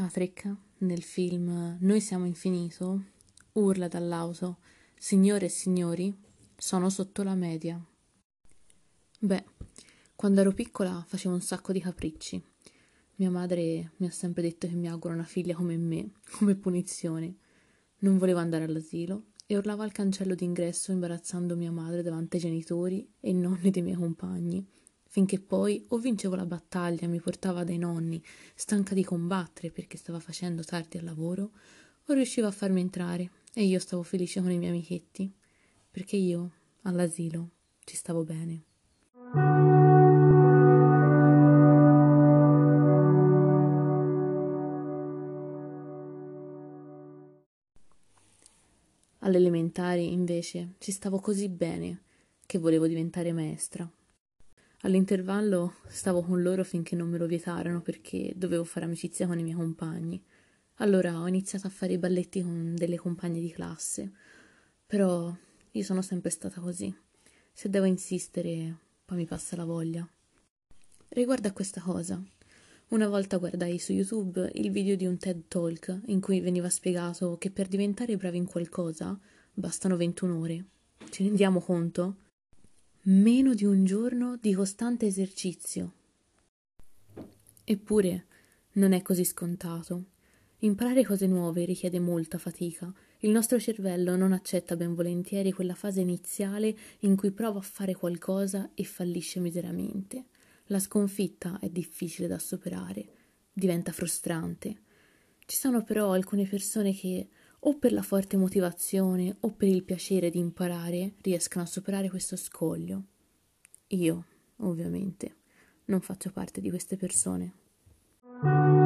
Mike, nel film Noi siamo infinito, urla dall'auto: Signore e signori, sono sotto la media. Beh, quando ero piccola facevo un sacco di capricci. Mia madre mi ha sempre detto che mi augura una figlia come me, come punizione. Non volevo andare all'asilo e urlavo al cancello d'ingresso imbarazzando mia madre davanti ai genitori e nonni dei miei compagni, finché poi o vincevo la battaglia, mi portava dai nonni, stanca di combattere perché stava facendo tardi al lavoro, o riuscivo a farmi entrare e io stavo felice con i miei amichetti, perché io all'asilo ci stavo bene. Alle elementari, invece, ci stavo così bene che volevo diventare maestra. All'intervallo stavo con loro finché non me lo vietarono perché dovevo fare amicizia con i miei compagni. Allora ho iniziato a fare i balletti con delle compagne di classe. Però io sono sempre stata così. Se devo insistere, poi mi passa la voglia. Riguardo a questa cosa, una volta guardai su YouTube il video di un TED Talk in cui veniva spiegato che per diventare bravi in qualcosa bastano 21 ore. Ci rendiamo conto? Meno di un giorno di costante esercizio. Eppure non è così scontato. Imparare cose nuove richiede molta fatica. Il nostro cervello non accetta ben volentieri quella fase iniziale in cui prova a fare qualcosa e fallisce miseramente. La sconfitta è difficile da superare, diventa frustrante. Ci sono però alcune persone che, o per la forte motivazione o per il piacere di imparare, riescano a superare questo scoglio. Io, ovviamente, non faccio parte di queste persone.